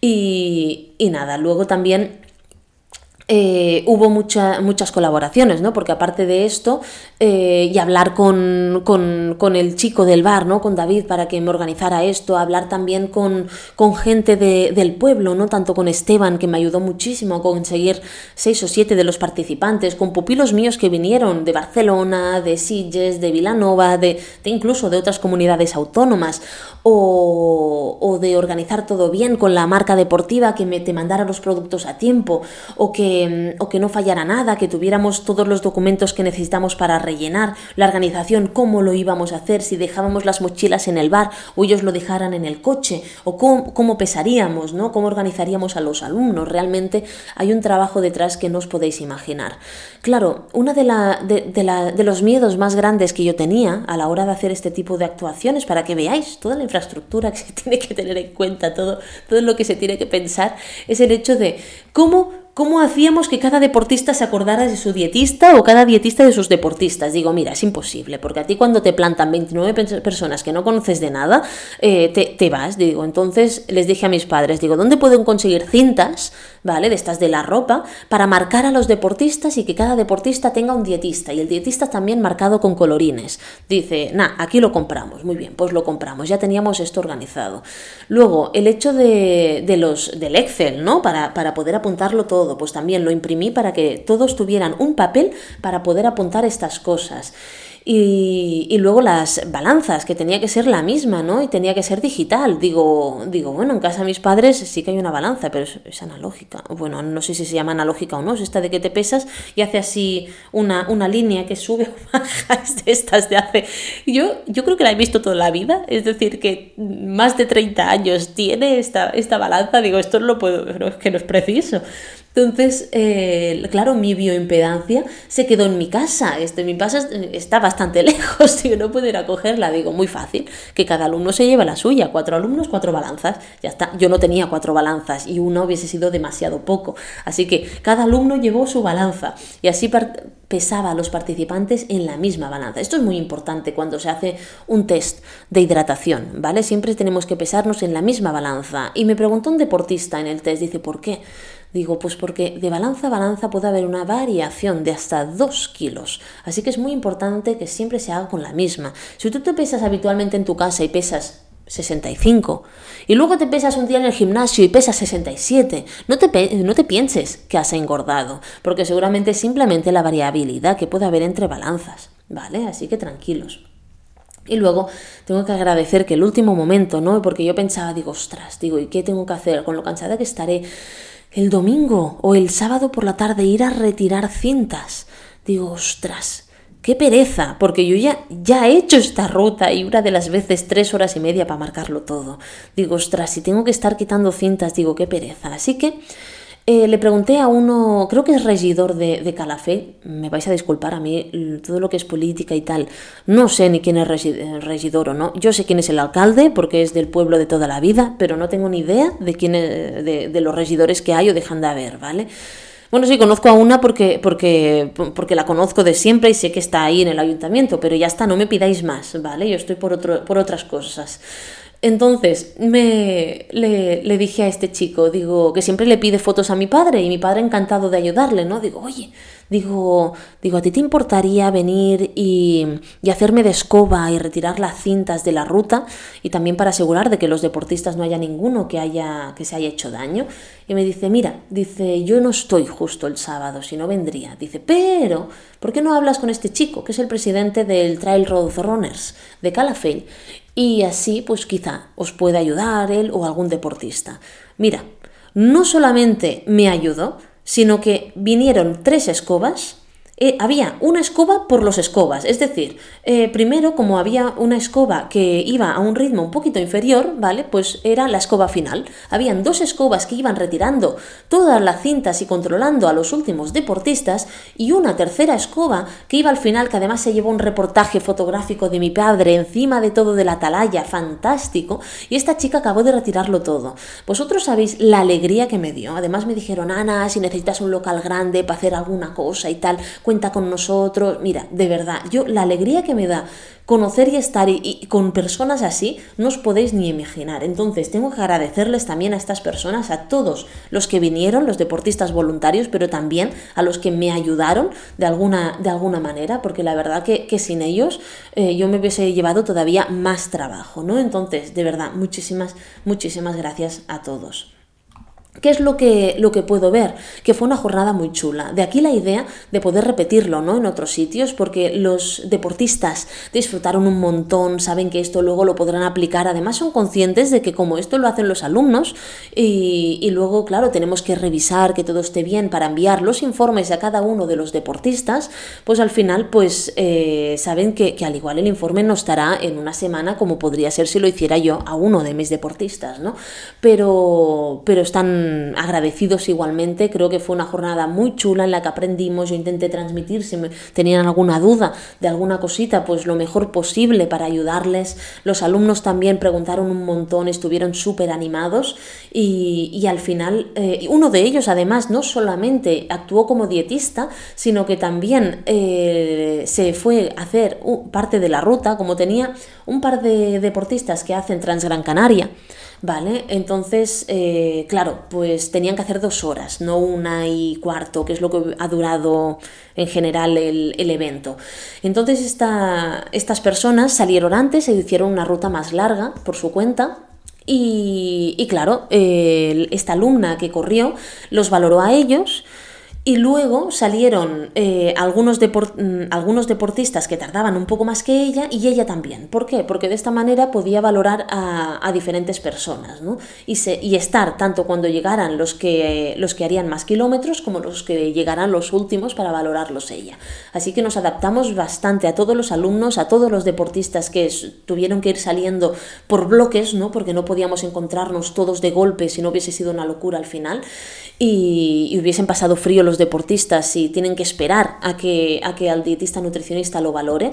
Y, y nada, luego también eh, hubo muchas colaboraciones, ¿no? Porque aparte de esto, eh, y hablar con, con, el chico del bar, ¿no? Con David para que me organizara esto, hablar también con, con gente del pueblo, ¿no? Tanto con Esteban, que me ayudó muchísimo a conseguir seis o siete de los participantes, con pupilos míos que vinieron de Barcelona, de Sitges, de Vilanova, de, de incluso de otras comunidades autónomas, o, o, de organizar todo bien con la marca deportiva, que me te mandara los productos a tiempo, o que o que no fallara nada, que tuviéramos todos los documentos que necesitamos para rellenar, la organización, cómo lo íbamos a hacer, si dejábamos las mochilas en el bar o ellos lo dejaran en el coche, o cómo, pesaríamos, ¿no? cómo organizaríamos a los alumnos. Realmente hay un trabajo detrás que no os podéis imaginar. Claro, uno de, de, de los miedos más grandes que yo tenía a la hora de hacer este tipo de actuaciones, para que veáis toda la infraestructura que se tiene que tener en cuenta, todo, todo lo que se tiene que pensar, es el hecho de cómo ¿Cómo hacíamos que cada deportista se acordara de su dietista o cada dietista de sus deportistas? Digo, mira, es imposible, porque a ti cuando te plantan 29 personas que no conoces de nada, eh, te, te, vas. Digo, entonces les dije a mis padres, digo, ¿dónde pueden conseguir cintas, ¿vale? De estas de la ropa, para marcar a los deportistas y que cada deportista tenga un dietista y el dietista también marcado con colorines? Dice, nah, aquí lo compramos. Muy bien, pues lo compramos, ya teníamos esto organizado. Luego, el hecho de, de los, del Excel, ¿no? Para, para poder apuntarlo todo pues también lo imprimí para que todos tuvieran un papel para poder apuntar estas cosas. Y, luego las balanzas, que tenía que ser la misma, ¿no? Y tenía que ser digital. Digo, digo, bueno, en casa de mis padres sí que hay una balanza, pero es, analógica. Bueno, no sé si se llama analógica o no, es esta de que te pesas y hace así una, una línea que sube o baja, estas de hace... Yo, yo creo que la he visto toda la vida, es decir, que más de 30 años tiene esta, esta balanza. Digo, esto no lo puedo, pero es que no es preciso. Entonces, eh, claro, mi bioimpedancia se quedó en mi casa. Este, mi casa está bastante lejos, tío, no puedo ir a cogerla. Digo, muy fácil, que cada alumno se lleve la suya. Cuatro alumnos, cuatro balanzas. Ya está. Yo no tenía cuatro balanzas y una hubiese sido demasiado poco. Así que cada alumno llevó su balanza y así pesaba a los participantes en la misma balanza. Esto es muy importante cuando se hace un test de hidratación, ¿vale? Siempre tenemos que pesarnos en la misma balanza. Y me preguntó un deportista en el test, dice, ¿por qué? Digo, pues porque de balanza a balanza puede haber una variación de hasta 2 kilos. Así que es muy importante que siempre se haga con la misma. Si tú te pesas habitualmente en tu casa y pesas 65 y luego te pesas un día en el gimnasio y pesas 67, no te, no te pienses que has engordado, porque seguramente es simplemente la variabilidad que puede haber entre balanzas, ¿vale? Así que tranquilos. Y luego tengo que agradecer que el último momento, ¿no? Porque yo pensaba, digo, ostras, digo, ¿y qué tengo que hacer? Con lo cansada que estaré, el domingo o el sábado por la tarde ir a retirar cintas. Digo, ostras, qué pereza, porque yo ya, ya he hecho esta ruta y una de las veces tres horas y media para marcarlo todo. Digo, ostras, si tengo que estar quitando cintas, digo, qué pereza. Así que eh, le pregunté a uno, creo que es regidor de, de, Calafé, me vais a disculpar a mí, todo lo que es política y tal, no sé ni quién es regidor o no, yo sé quién es el alcalde porque es del pueblo de toda la vida, pero no tengo ni idea de quién es, de, de los regidores que hay o dejan de haber, ¿vale? Bueno, sí, conozco a una porque, porque, porque la conozco de siempre y sé que está ahí en el ayuntamiento, pero ya está, no me pidáis más, ¿vale? Yo estoy por, otro, por otras cosas. Entonces me, le, le, dije a este chico, digo, que siempre le pide fotos a mi padre y mi padre encantado de ayudarle, ¿no? Digo, oye, digo, digo, ¿a ti te importaría venir y, y, hacerme de escoba y retirar las cintas de la ruta y también para asegurar de que los deportistas no haya ninguno que, haya, que se haya hecho daño? Y me dice, mira, dice, yo no estoy justo el sábado, si no vendría. Dice, pero, ¿por qué no hablas con este chico, que es el presidente del Trail Road Runners de Calafell? Y así pues quizá os pueda ayudar él o algún deportista. Mira, no solamente me ayudó, sino que vinieron tres escobas eh, había una escoba por los escobas, es decir, eh, primero como había una escoba que iba a un ritmo un poquito inferior, ¿vale? Pues era la escoba final. Habían dos escobas que iban retirando todas las cintas y controlando a los últimos deportistas y una tercera escoba que iba al final, que además se llevó un reportaje fotográfico de mi padre encima de todo de la atalaya, fantástico, y esta chica acabó de retirarlo todo. Vosotros sabéis la alegría que me dio. Además me dijeron, Ana, si necesitas un local grande para hacer alguna cosa y tal, cuenta con nosotros. Mira, de verdad, yo la alegría que me da conocer y estar con personas así, no os podéis ni imaginar. Entonces, tengo que agradecerles también a estas personas, a todos los que vinieron, los deportistas voluntarios, pero también a los que me ayudaron de alguna, de alguna manera, porque la verdad que, que sin ellos eh, yo me hubiese llevado todavía más trabajo, ¿no? Entonces, de verdad, muchísimas, muchísimas gracias a todos. ¿Qué es lo que, lo que puedo ver? Que fue una jornada muy chula. De aquí la idea de poder repetirlo ¿no? en otros sitios, porque los deportistas disfrutaron un montón, saben que esto luego lo podrán aplicar. Además, son conscientes de que como esto lo hacen los alumnos, y, luego, claro, tenemos que revisar que todo esté bien para enviar los informes a cada uno de los deportistas, pues al final, pues eh, saben que, que, al igual el informe no estará en una semana como podría ser si lo hiciera yo a uno de mis deportistas, ¿no? Pero, pero están agradecidos igualmente. Creo que fue una jornada muy chula en la que aprendimos. Yo intenté transmitir si tenían alguna duda de alguna cosita, pues lo mejor posible para ayudarles. Los alumnos también preguntaron un montón, estuvieron súper animados y, al final eh, uno de ellos además no solamente actuó como dietista, sino que también eh, se fue a hacer parte de la ruta, como tenía un par de deportistas que hacen Transgran Canaria. ¿Vale? Entonces, eh, claro, pues tenían que hacer dos horas, no una y cuarto, que es lo que ha durado en general el, evento. Entonces, estas personas salieron antes e hicieron una ruta más larga por su cuenta, y, claro, esta alumna que corrió los valoró a ellos y luego salieron eh, algunos, mm, algunos, deportistas que tardaban un poco más que ella y ella también. ¿Por qué? Porque de esta manera podía valorar a, diferentes personas ¿no? y, y, estar tanto cuando llegaran los que, los que harían más kilómetros como los que llegaran los últimos para valorarlos ella. Así que nos adaptamos bastante a todos los alumnos, a todos los deportistas que tuvieron que ir saliendo por bloques, ¿no? porque no podíamos encontrarnos todos de golpe si no hubiese sido una locura al final y, hubiesen pasado frío deportistas si tienen que esperar a que, a que al dietista nutricionista lo valore.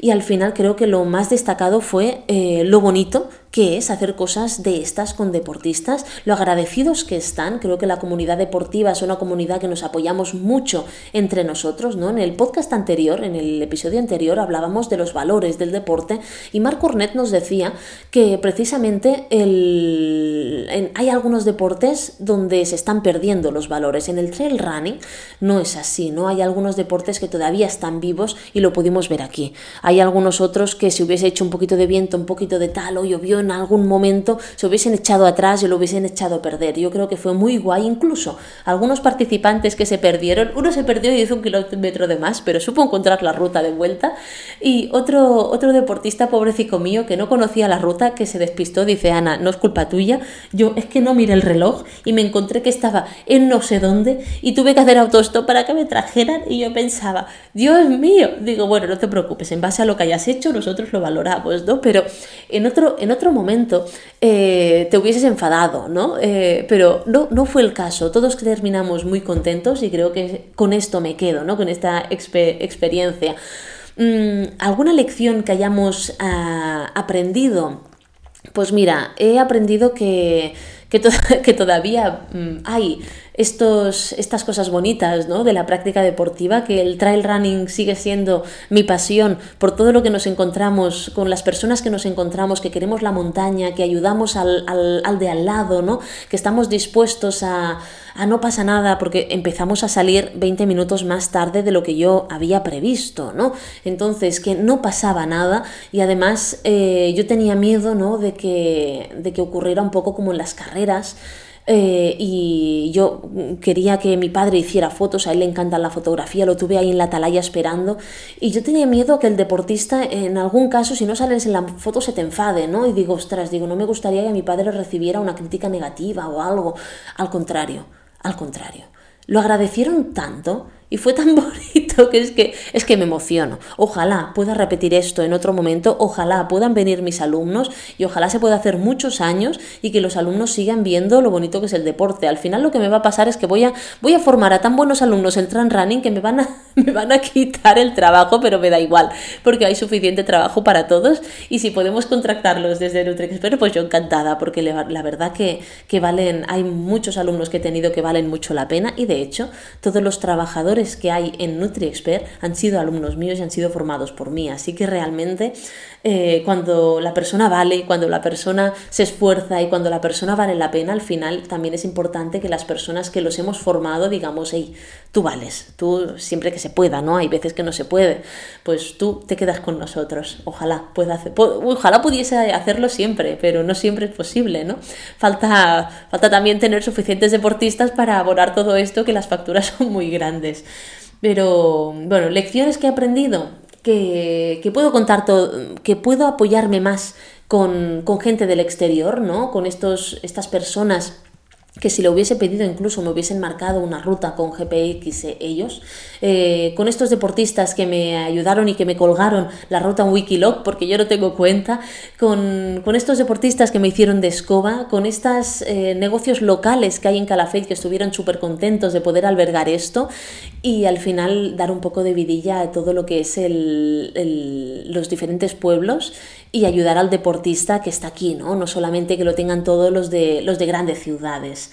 Y al final creo que lo más destacado fue eh, lo bonito que es hacer cosas de estas con deportistas, lo agradecidos que están. Creo que la comunidad deportiva es una comunidad que nos apoyamos mucho entre nosotros, ¿no? En el podcast anterior, en el episodio anterior, hablábamos de los valores del deporte y Marc Cornet nos decía que precisamente el, hay algunos deportes donde se están perdiendo los valores. En el trail running no es así, ¿no? Hay algunos deportes que todavía están vivos y lo pudimos ver aquí. Hay algunos otros que si hubiese hecho un poquito de viento, un poquito de tal o llovió en algún momento se hubiesen echado atrás y lo hubiesen echado a perder. Yo creo que fue muy guay, incluso algunos participantes que se perdieron, uno se perdió y hizo un kilómetro de más, pero supo encontrar la ruta de vuelta, y otro, otro deportista, pobrecito mío, que no conocía la ruta, que se despistó, dice, Ana, no es culpa tuya, yo es que no miré el reloj y me encontré que estaba en no sé dónde y tuve que hacer autostop para que me trajeran y yo pensaba, Dios mío, digo, bueno, no te preocupes, en base a lo que hayas hecho nosotros lo valoramos, ¿no? Pero en otro, en otro momento eh, te hubieses enfadado, ¿no? Eh, pero no, no fue el caso, todos terminamos muy contentos y creo que con esto me quedo, ¿no? Con esta experiencia. Mm, ¿Alguna lección que hayamos ah, aprendido? Pues mira, he aprendido que, que, todavía mm, hay estos, estas cosas bonitas ¿no? de la práctica deportiva, que el trail running sigue siendo mi pasión por todo lo que nos encontramos, con las personas que nos encontramos, que queremos la montaña, que ayudamos al, al, de al lado, ¿no? que estamos dispuestos a, a no pasa nada porque empezamos a salir 20 minutos más tarde de lo que yo había previsto, ¿no? Entonces, que no pasaba nada y además eh, yo tenía miedo, ¿no? De que, de que ocurriera un poco como en las carreras, eh, y yo quería que mi padre hiciera fotos, a él le encanta la fotografía, lo tuve ahí en la atalaya esperando y yo tenía miedo que el deportista en algún caso si no sales en la foto se te enfade, ¿no? Y digo, ostras, digo, no me gustaría que mi padre recibiera una crítica negativa o algo, al contrario, al contrario. Lo agradecieron tanto y fue tan bonito que es que es que me emociono. Ojalá pueda repetir esto en otro momento, ojalá puedan venir mis alumnos y ojalá se pueda hacer muchos años y que los alumnos sigan viendo lo bonito que es el deporte. Al final lo que me va a pasar es que voy a voy a formar a tan buenos alumnos el tran running que me van a me van a quitar el trabajo, pero me da igual, porque hay suficiente trabajo para todos y si podemos contratarlos desde NutriExpert, pues yo encantada, porque la verdad que, que valen, hay muchos alumnos que he tenido que valen mucho la pena y de hecho todos los trabajadores que hay en NutriExpert han sido alumnos míos y han sido formados por mí. Así que realmente eh, cuando la persona vale, cuando la persona se esfuerza y cuando la persona vale la pena, al final también es importante que las personas que los hemos formado digamos, hey, tú vales, tú siempre que se pueda, ¿no? Hay veces que no se puede, pues tú te quedas con nosotros. Ojalá pueda hacer, ojalá pudiese hacerlo siempre, pero no siempre es posible, ¿no? Falta, falta también tener suficientes deportistas para abonar todo esto, que las facturas son muy grandes. Pero bueno, lecciones que he aprendido que, puedo contar todo, que puedo apoyarme más con, con, gente del exterior, ¿no? Con estos, estas personas que si lo hubiese pedido incluso me hubiesen marcado una ruta con GPX ellos, eh, con estos deportistas que me ayudaron y que me colgaron la ruta en Wikilog, porque yo no tengo cuenta, con, estos deportistas que me hicieron de escoba, con estos eh, negocios locales que hay en Calafate que estuvieron súper contentos de poder albergar esto y al final dar un poco de vidilla a todo lo que es los diferentes pueblos y ayudar al deportista que está aquí, ¿no? No solamente que lo tengan todos los de, los de grandes ciudades.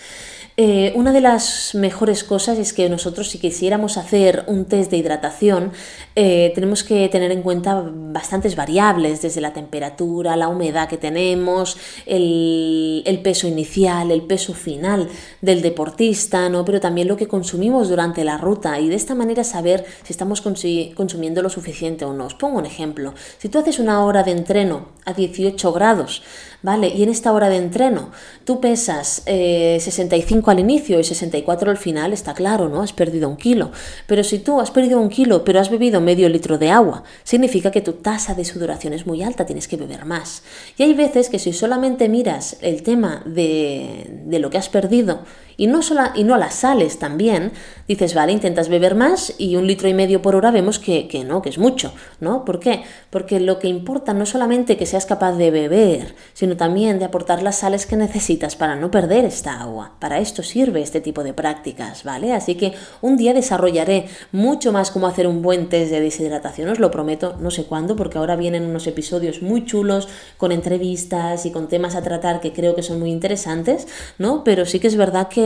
Eh, una de las mejores cosas es que nosotros si quisiéramos hacer un test de hidratación eh, tenemos que tener en cuenta bastantes variables, desde la temperatura, la humedad que tenemos, el, peso inicial, el peso final del deportista, ¿no? pero también lo que consumimos durante la ruta y de esta manera saber si estamos consumiendo lo suficiente o no. Os pongo un ejemplo. Si tú haces una hora de entreno a 18 grados, ¿vale? Y en esta hora de entreno tú pesas 65 eh, al inicio y 64 al final, está claro, ¿no? Has perdido un kilo. Pero si tú has perdido un kilo, pero has bebido medio litro de agua, significa que tu tasa de sudoración es muy alta, tienes que beber más. Y hay veces que si solamente miras el tema de, de lo que has perdido y no, sola, y no las sales también, dices, vale, intentas beber más y un litro y medio por hora vemos que, que no, que es mucho, ¿no? ¿Por qué? Porque lo que importa no solamente que seas capaz de beber, sino también de aportar las sales que necesitas para no perder esta agua. Para esto sirve este tipo de prácticas, ¿vale? Así que un día desarrollaré mucho más cómo hacer un buen test de deshidratación, os lo prometo, no sé cuándo, porque ahora vienen unos episodios muy chulos con entrevistas y con temas a tratar que creo que son muy interesantes, ¿no? Pero sí que es verdad que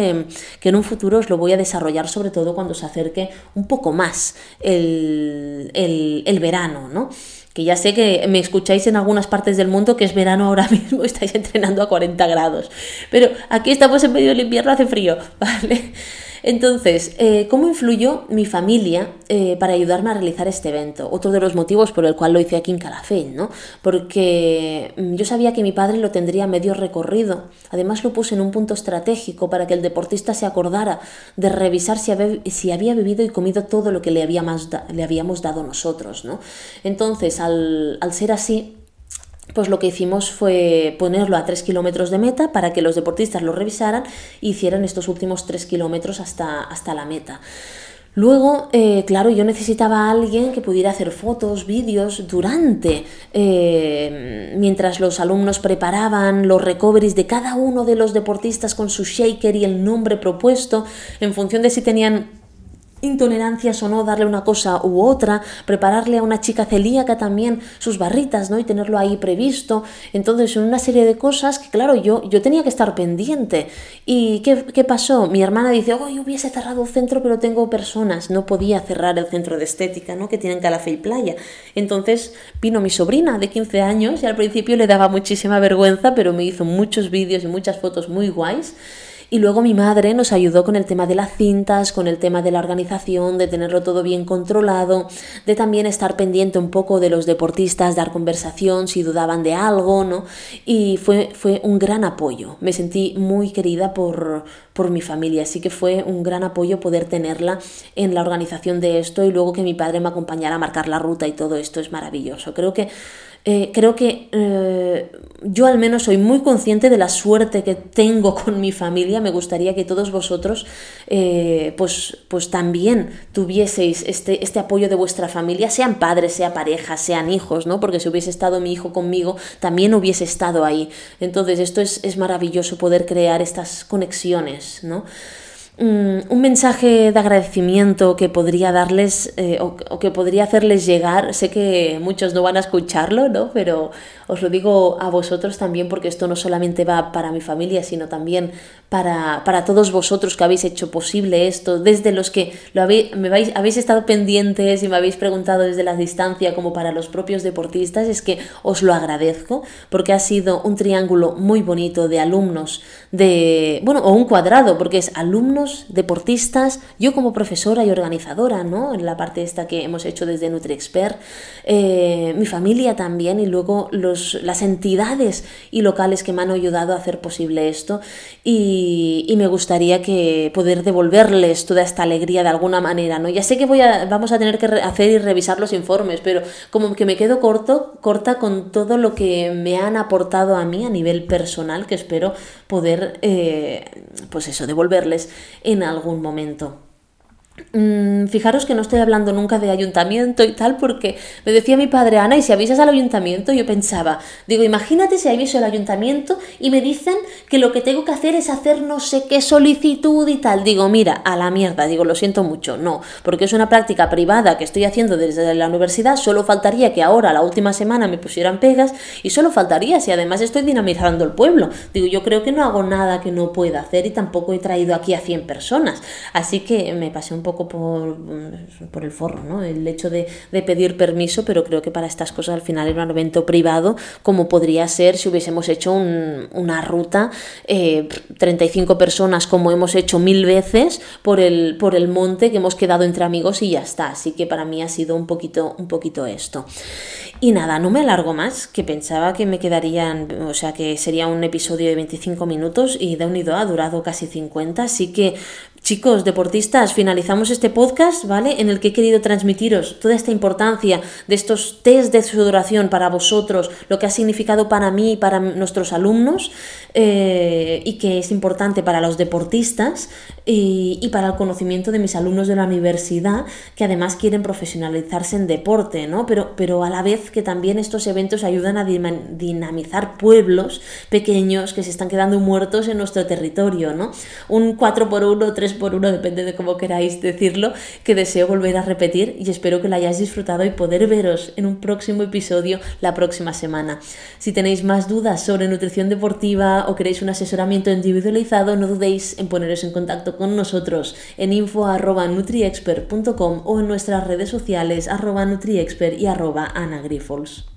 que, en un futuro os lo voy a desarrollar sobre todo cuando se acerque un poco más el, el, verano, ¿no? Que ya sé que me escucháis en algunas partes del mundo que es verano ahora mismo, estáis entrenando a 40 grados, pero aquí estamos en medio del invierno, hace frío, ¿vale? Entonces, eh, ¿cómo influyó mi familia eh, para ayudarme a realizar este evento? Otro de los motivos por el cual lo hice aquí en Calafell, ¿no? Porque mm, yo sabía que mi padre lo tendría medio recorrido. Además, lo puse en un punto estratégico para que el deportista se acordara de revisar si había, si había bebido y comido todo lo que le, habíamos, le habíamos dado nosotros, ¿no? Entonces, al, al ser así, pues lo que hicimos fue ponerlo a 3 kilómetros de meta para que los deportistas lo revisaran e hicieran estos últimos 3 kilómetros hasta, hasta la meta. Luego, eh, claro, yo necesitaba a alguien que pudiera hacer fotos, vídeos durante, eh, mientras los alumnos preparaban los recoveries de cada uno de los deportistas con su shaker y el nombre propuesto, en función de si tenían intolerancias o no, darle una cosa u otra, prepararle a una chica celíaca también sus barritas, ¿no? Y tenerlo ahí previsto. Entonces, una serie de cosas que, claro, yo, yo tenía que estar pendiente. ¿Y qué, qué pasó? Mi hermana dice, oh, hubiese cerrado el centro, pero tengo personas. No podía cerrar el centro de estética, ¿no? Que tienen Calafe y Playa. Entonces, vino mi sobrina de 15 años y al principio le daba muchísima vergüenza, pero me hizo muchos vídeos y muchas fotos muy guays. Y luego mi madre nos ayudó con el tema de las cintas, con el tema de la organización, de tenerlo todo bien controlado, de también estar pendiente un poco de los deportistas, dar conversación si dudaban de algo, ¿no? Y fue, fue un gran apoyo. Me sentí muy querida por, por mi familia, así que fue un gran apoyo poder tenerla en la organización de esto y luego que mi padre me acompañara a marcar la ruta y todo esto es maravilloso. Creo que eh, creo que eh, yo al menos soy muy consciente de la suerte que tengo con mi familia. Me gustaría que todos vosotros eh, pues, pues también tuvieseis este, este apoyo de vuestra familia, sean padres, sea pareja, sean hijos, ¿no? Porque si hubiese estado mi hijo conmigo, también hubiese estado ahí. Entonces esto es, es maravilloso poder crear estas conexiones, ¿no? Mm, un mensaje de agradecimiento que podría darles eh, o, que podría hacerles llegar. Sé que muchos no van a escucharlo, ¿no? Pero os lo digo a vosotros también porque esto no solamente va para mi familia, sino también para, para todos vosotros que habéis hecho posible esto, desde los que lo habéis, me vais, habéis estado pendientes y me habéis preguntado desde la distancia como para los propios deportistas, es que os lo agradezco porque ha sido un triángulo muy bonito de alumnos, de, bueno, o un cuadrado, porque es alumnos deportistas, yo como profesora y organizadora, ¿no? En la parte esta que hemos hecho desde NutriExpert, eh, mi familia también y luego los, las entidades y locales que me han ayudado a hacer posible esto y, me gustaría que poder devolverles toda esta alegría de alguna manera, ¿no? Ya sé que voy a, vamos a tener que hacer y revisar los informes, pero como que me quedo corto, corta con todo lo que me han aportado a mí a nivel personal, que espero poder, eh, pues eso, devolverles en algún momento. Mm, fijaros que no estoy hablando nunca de ayuntamiento y tal, porque me decía mi padre, Ana, y si avisas al ayuntamiento, yo pensaba, digo, imagínate si aviso al ayuntamiento y me dicen que lo que tengo que hacer es hacer no sé qué solicitud y tal. Digo, mira, a la mierda, digo, lo siento mucho, no, porque es una práctica privada que estoy haciendo desde la universidad, solo faltaría que ahora, la última semana, me pusieran pegas y solo faltaría si además estoy dinamizando el pueblo. Digo, yo creo que no hago nada que no pueda hacer y tampoco he traído aquí a 100 personas, así que me pasé un poco por, por el forro, ¿no? El hecho de, pedir permiso, pero creo que para estas cosas al final era un evento privado, como podría ser si hubiésemos hecho una ruta, 35 eh, personas como hemos hecho mil veces por el, por el monte que hemos quedado entre amigos y ya está. Así que para mí ha sido un poquito, un poquito esto. Y nada, no me alargo más, que pensaba que me quedarían, o sea, que sería un episodio de 25 minutos y de unido ha durado casi 50, así que Chicos, deportistas, finalizamos este podcast, ¿vale? En el que he querido transmitiros toda esta importancia de estos test de sudoración para vosotros, lo que ha significado para mí y para nuestros alumnos, eh, y que es importante para los deportistas y, para el conocimiento de mis alumnos de la universidad, que además quieren profesionalizarse en deporte, ¿no? Pero, pero a la vez que también estos eventos ayudan a dinamizar pueblos pequeños que se están quedando muertos en nuestro territorio, ¿no? Un 4x1, 3 por uno, depende de cómo queráis decirlo, que deseo volver a repetir y espero que lo hayáis disfrutado y poder veros en un próximo episodio la próxima semana. Si tenéis más dudas sobre nutrición deportiva o queréis un asesoramiento individualizado, no dudéis en poneros en con nosotros en info.nutriexpert.com o en nuestras redes sociales arroba nutriexpert y arroba anagrifols.